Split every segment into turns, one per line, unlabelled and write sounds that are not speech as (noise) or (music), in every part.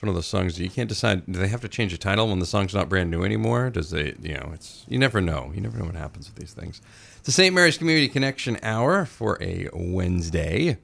It's one of those songs you can't decide. Do they have to change the title when the song's not brand new anymore? Does they? You know, it's you never know. You never know what happens with these things. It's the St. Mary's Community Connection Hour for a Wednesday.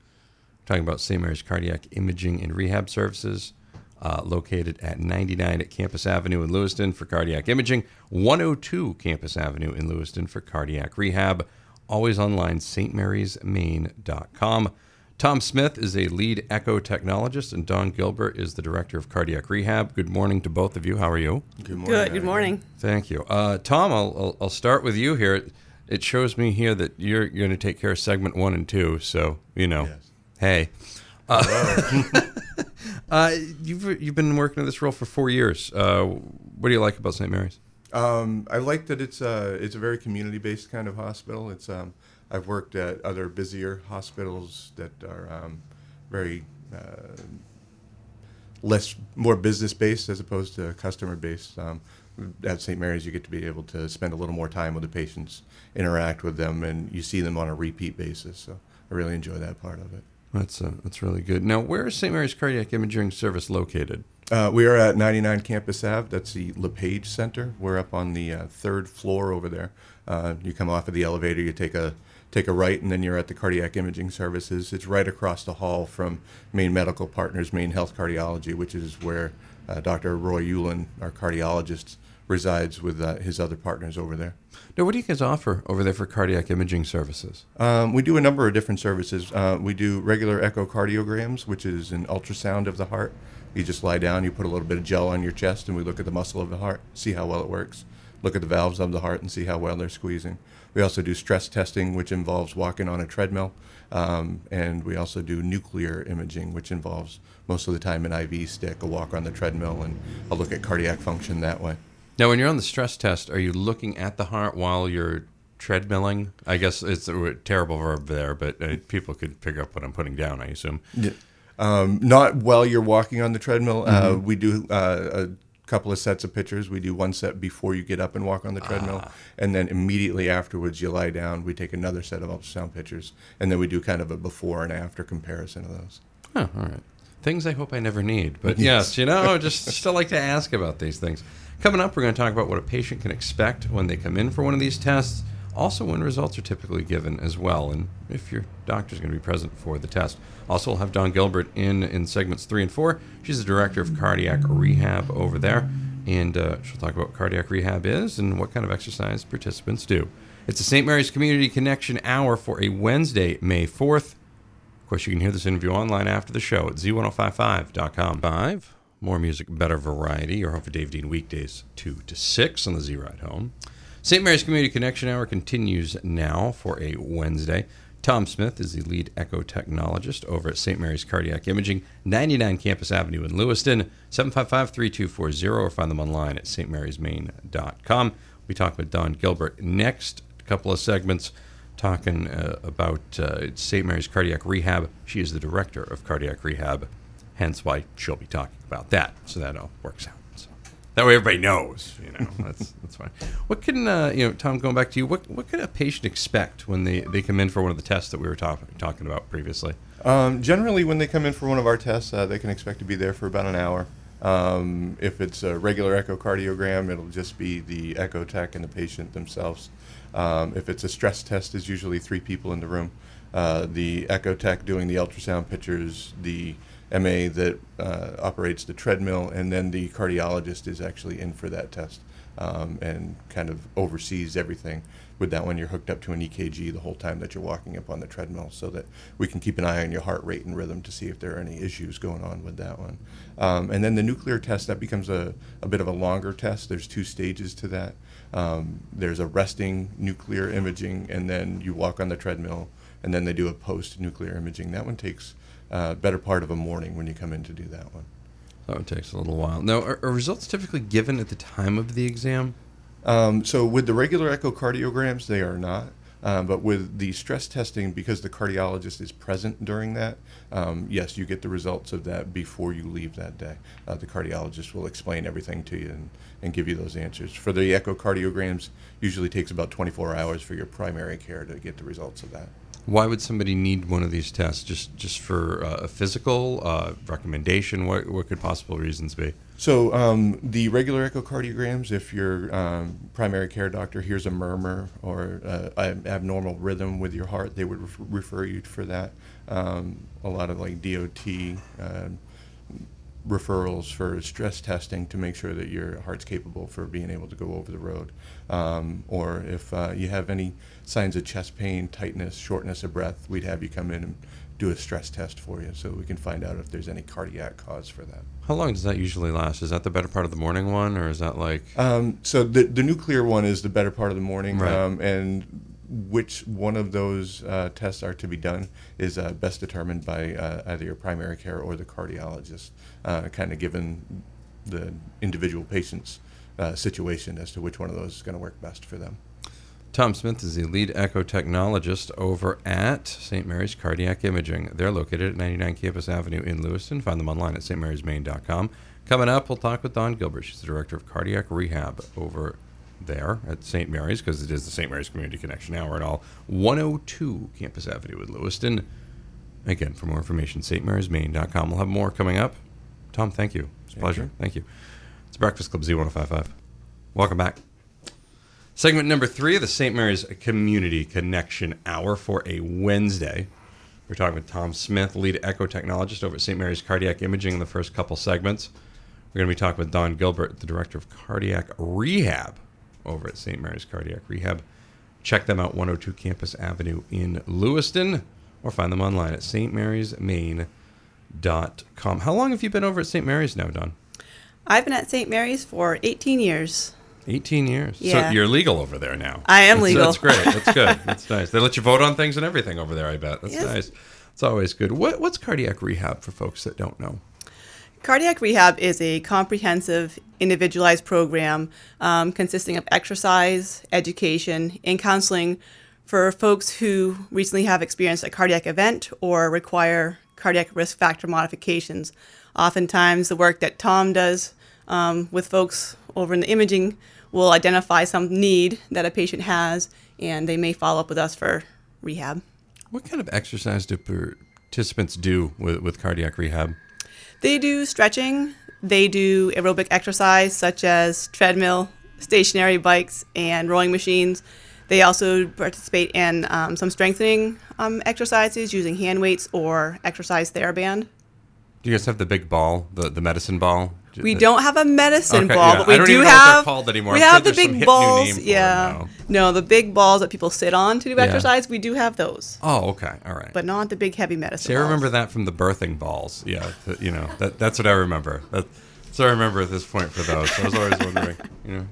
talking about St. Mary's Cardiac Imaging and Rehab Services, uh, located at 99 at Campus Avenue in Lewiston for cardiac imaging, 102 Campus Avenue in Lewiston for cardiac rehab. Always online, stmarysmaine.com. Tom Smith is a lead echo technologist, and Dawn Gilbert is the director of cardiac rehab. Good morning to both of you. How are you?
Good morning.
Good. Good morning.
Thank you. Uh, Tom, I'll, I'll, I'll start with you here. It shows me here that you're, you're going to take care of segment one and two. So, you know,
Yes.
hey. Uh, (laughs) uh, you've, you've been working in this role for four years. Uh, what do you like about St. Mary's?
Um, I like that it's uh, it's a very community-based kind of hospital. It's um, I've worked at other busier hospitals that are um, very uh, less more business-based as opposed to customer-based. Um, at St. Mary's, you get to be able to spend a little more time with the patients, interact with them, and you see them on a repeat basis. So I really enjoy that part of it.
That's uh, that's really good. Now, where is St. Mary's Cardiac Imaging Service located?
Uh, we are at 99 Campus Ave. That's the LePage Center. We're up on the uh, third floor over there. Uh, you come off of the elevator, you take a take a right, and then you're at the Cardiac Imaging Services. It's right across the hall from Maine Medical Partners, Maine Health Cardiology, which is where uh, Dr. Roy Euland, our cardiologist, resides with uh, his other partners over there.
Now, what do you guys offer over there for cardiac imaging services?
Um, we do a number of different services. Uh, we do regular echocardiograms, which is an ultrasound of the heart. You just lie down, you put a little bit of gel on your chest, and we look at the muscle of the heart, see how well it works. Look at the valves of the heart and see how well they're squeezing. We also do stress testing, which involves walking on a treadmill. Um, and we also do nuclear imaging, which involves most of the time an IV stick, a walk on the treadmill, and a look at cardiac function that way.
Now, when you're on the stress test, are you looking at the heart while you're treadmilling? I guess it's a terrible verb there, but uh, people could pick up what I'm putting down, I assume.
Um, not while you're walking on the treadmill. Uh, we do uh, a couple of sets of pictures. We do one set before you get up and walk on the treadmill, ah. and then immediately afterwards you lie down. We take another set of ultrasound pictures, and then we do kind of a before and after comparison of those.
Oh, all right. Things I hope I never need. But (laughs) yes, you know, just still like to ask about these things. Coming up, we're going to talk about what a patient can expect when they come in for one of these tests. Also, when results are typically given as well, and if your doctor's going to be present for the test. Also, we'll have Dawn Gilbert in in segments three and four. She's the director of cardiac rehab over there, and uh, she'll talk about what cardiac rehab is and what kind of exercise participants do. It's the St. Mary's Community Connection Hour for a Wednesday, May 4th. Of course, you can hear this interview online after the show at z1055.com. Five. More music, better variety. Your home for Dave Dean weekdays, 2 to 6 on the Z Ride Home. St. Mary's Community Connection Hour continues now for a Wednesday. Tom Smith is the lead echo technologist over at St. Mary's Cardiac Imaging, 99 Campus Avenue in Lewiston, 755 3240, or find them online at stmarysmaine.com. We talk with Dawn Gilbert next couple of segments talking uh, about uh, St. Mary's Cardiac Rehab. She is the director of cardiac rehab, hence why she'll be talking about that. So that all works out. That way everybody knows, you know, that's that's fine. What can uh, you know, Tom? Going back to you, what what can a patient expect when they, they come in for one of the tests that we were talking talking about previously?
Um, generally, when they come in for one of our tests, uh, they can expect to be there for about an hour. Um, if it's a regular echocardiogram, it'll just be the echo tech and the patient themselves. Um, if it's a stress test, is usually three people in the room. Uh, the echo tech doing the ultrasound pictures, the MA that uh, operates the treadmill, and then the cardiologist is actually in for that test um, and kind of oversees everything. With that one, you're hooked up to an EKG the whole time that you're walking up on the treadmill so that we can keep an eye on your heart rate and rhythm to see if there are any issues going on with that one. Um, and then the nuclear test, that becomes a, a bit of a longer test. There's two stages to that. Um, there's a resting nuclear imaging, and then you walk on the treadmill, and then they do a post nuclear imaging. That one takes uh, better part of a morning when you come in to do that one.
That one takes a little while. Now, are, are results typically given at the time of the exam?
Um, so with the regular echocardiograms, they are not. Um, but with the stress testing, because the cardiologist is present during that, um, yes, you get the results of that before you leave that day. Uh, the cardiologist will explain everything to you and, and give you those answers. For the echocardiograms, usually takes about 24 hours for your primary care to get the results of that.
Why would somebody need one of these tests? Just just for uh, a physical uh, recommendation? What what could possible reasons be?
So um, the regular echocardiograms, if your um, primary care doctor hears a murmur or uh, an abnormal rhythm with your heart, they would ref- refer you for that. Um, a lot of like DOT uh, referrals for stress testing to make sure that your heart's capable for being able to go over the road. Um, or if uh, you have any signs of chest pain, tightness, shortness of breath, we'd have you come in and do a stress test for you so we can find out if there's any cardiac cause for that.
How long does that usually last? Is that the better part of the morning one, or is that like?
Um, so the the nuclear one is the better part of the morning,
Right.
um, and which one of those uh, tests are to be done is uh, best determined by uh, either your primary care or the cardiologist, uh, kind of given the individual patient's uh, situation as to which one of those is going to work best for them.
Tom Smith is the lead echo technologist over at St. Mary's Cardiac Imaging. They're located at 99 Campus Avenue in Lewiston. Find them online at stmarysmaine.com. Coming up, we'll talk with Dawn Gilbert. She's the director of cardiac rehab over there at St. Mary's because it is the St. Mary's Community Connection Hour at all 102 Campus Avenue in Lewiston. Again, for more information, stmarysmaine.com. We'll have more coming up. Tom, thank you. It's a
Thank
pleasure.
you.
Thank you. It's Breakfast Club Z1055. Welcome back. Segment number three of the St. Mary's Community Connection Hour for a Wednesday. We're talking with Tom Smith, lead echo technologist over at St. Mary's Cardiac Imaging in the first couple segments. We're going to be talking with Dawn Gilbert, the director of cardiac rehab over at St. Mary's Cardiac Rehab. Check them out, 102 Campus Avenue in Lewiston, or find them online at stmarysmaine.com. How long have you been over at St. Mary's now, Dawn?
I've been at St. Mary's for 18 years.
18 years.
Yeah.
So you're legal over there now.
I am
That's-
legal.
That's great. That's good. (laughs) That's nice. They let you vote on things and everything over there, I bet. That's
Yes.
nice. It's always good. What, what's cardiac rehab for folks that don't know?
Cardiac rehab is a comprehensive, individualized program um, consisting of exercise, education, and counseling for folks who recently have experienced a cardiac event or require cardiac risk factor modifications. Oftentimes, the work that Tom does um, with folks over in the imaging will identify some need that a patient has, and they may follow up with us for rehab.
What kind of exercise do participants do with, with cardiac rehab?
They do stretching. They do aerobic exercise such as treadmill, stationary bikes, and rowing machines. They also participate in um, some strengthening um, exercises using hand weights or exercise TheraBand.
Do you guys have the big ball, the, the medicine ball?
We don't have a medicine
Okay,
ball,
yeah.
but we
I don't
do
even know what
have.
called anymore.
We
I'm sure
have the big balls.
name for 'em
yeah. No, the big balls that people sit on to do
Yeah.
exercise. We do have those,
Oh, okay. All right.
but not the big heavy medicine.
See, I
balls.
remember that from the birthing balls. Yeah, th- you know, that, that's what I remember. That, so I remember at this point for those. I was always wondering, you know,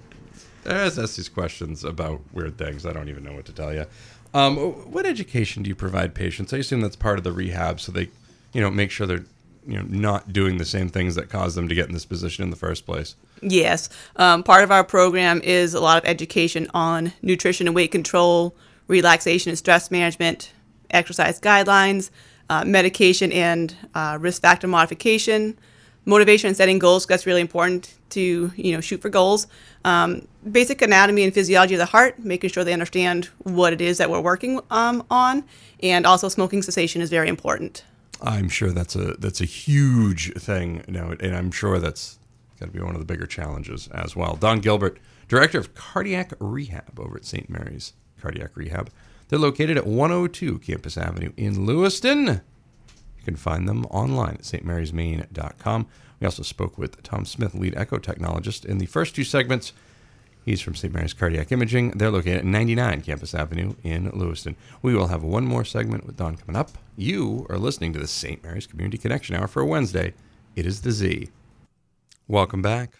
I always ask these questions about weird things. I don't even know what to tell you. Um, what education do you provide patients? I assume that's part of the rehab, so they, you know, make sure they're, you know, not doing the same things that caused them to get in this position in the first place.
Yes. Um, part of our program is a lot of education on nutrition and weight control, relaxation and stress management, exercise guidelines, uh, medication and uh, risk factor modification, motivation and setting goals. That's really important to you know shoot for goals. Um, basic anatomy and physiology of the heart, making sure they understand what it is that we're working um, on, and also smoking cessation is very important.
I'm sure that's a that's a huge thing now, and I'm sure that's got to be one of the bigger challenges as well. Dawn Gilbert, director of cardiac rehab over at St. Mary's Cardiac Rehab. They're located at 102 Campus Avenue in Lewiston. You can find them online at stmarysmaine.com. We also spoke with Tom Smith, lead echo technologist, in the first two segments. He's from St. Mary's Cardiac Imaging. They're located at 99 Campus Avenue in Lewiston. We will have one more segment with Dawn coming up. You are listening to the St. Mary's Community Connection Hour for a Wednesday. It is the Z. Welcome back.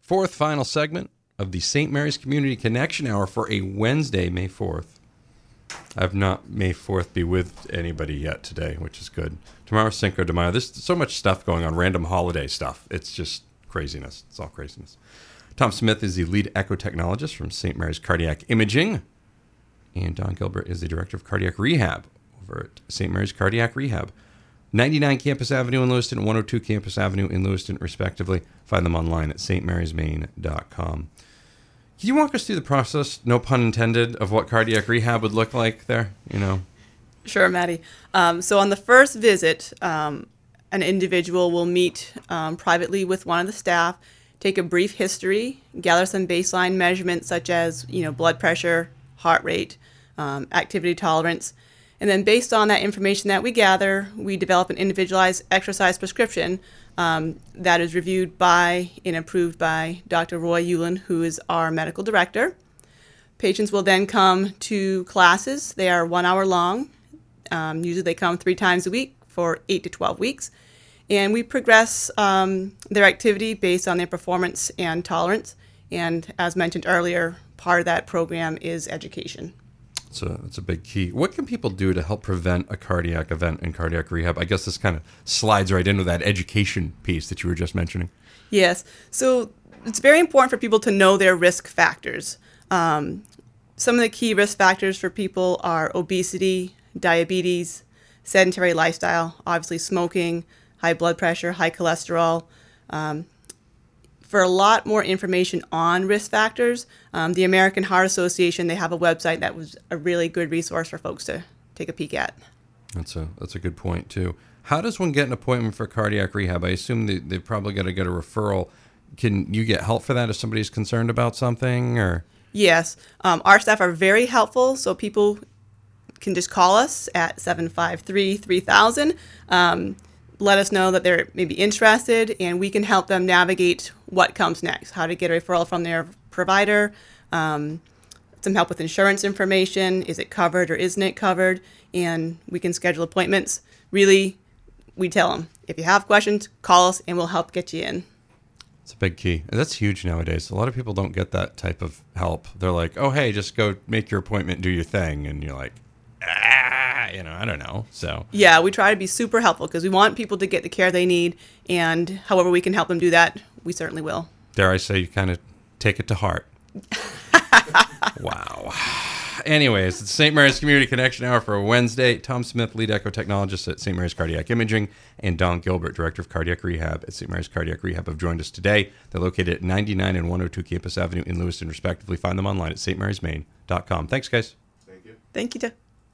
Fourth final segment of the St. Mary's Community Connection Hour for a Wednesday, May 4th. I've not May 4th be with anybody yet today, which is good. Tomorrow's Cinco de Mayo. There's so much stuff going on, random holiday stuff. It's just craziness. It's all craziness. Tom Smith is the lead echo technologist from St. Mary's Cardiac Imaging. And Dawn Gilbert is the director of cardiac rehab over at St. Mary's Cardiac Rehab. 99 Campus Avenue in Lewiston, 102 Campus Avenue in Lewiston, respectively. Find them online at stmarysmaine.com. Can you walk us through the process, no pun intended, of what cardiac rehab would look like there? You know,
Sure, Maddie. Um, so on the first visit, um, an individual will meet um, privately with one of the staff, take a brief history, gather some baseline measurements such as you know blood pressure, heart rate, um, activity tolerance, and then based on that information that we gather, we develop an individualized exercise prescription um, that is reviewed by and approved by Dr. Roy Euland, who is our medical director. Patients will then come to classes. They are one hour long. Um, usually they come three times a week for 8 to 12 weeks. And we progress um, their activity based on their performance and tolerance. And as mentioned earlier, part of that program is education.
it's a, it's a big key. What can people do to help prevent a cardiac event in cardiac rehab? I guess this kind of slides right into that education piece that you were just mentioning.
Yes. So it's very important for people to know their risk factors. Um, some of the key risk factors for people are obesity, diabetes, sedentary lifestyle, obviously smoking, high blood pressure, high cholesterol. Um, for a lot more information on risk factors, um, the American Heart Association they have a website that was a really good resource for folks to take a peek at.
That's a that's a good point too. How does one get an appointment for cardiac rehab? I assume they they probably got to get a referral. Can you get help for that if somebody's concerned about something or?
Yes, um, our staff are very helpful, so people can just call us at 753 3000. Um, let us know that they're maybe interested, and we can help them navigate what comes next, how to get a referral from their provider, um, some help with insurance information. Is it covered or isn't it covered? And we can schedule appointments. Really, we tell them if you have questions, call us and we'll help get you in.
It's a big key. That's huge nowadays. A lot of people don't get that type of help. They're like, "Oh, hey, just go make your appointment, do your thing," and you're like, "Ah, you know, I don't know." So
Yeah, we try to be super helpful because we want people to get the care they need, and however we can help them do that, we certainly will.
dare I say, you kind of take it to heart. (laughs) wow. Anyways, it's St. Mary's Community Connection Hour for Wednesday. Tom Smith, lead echo technologist at St. Mary's Cardiac Imaging, and Dawn Gilbert, director of cardiac rehab at St. Mary's Cardiac Rehab, have joined us today. They're located at 99 and 102 Campus Avenue in Lewiston, respectively. Find them online at stmarysmaine.com. Thanks, guys.
Thank you thank you. To-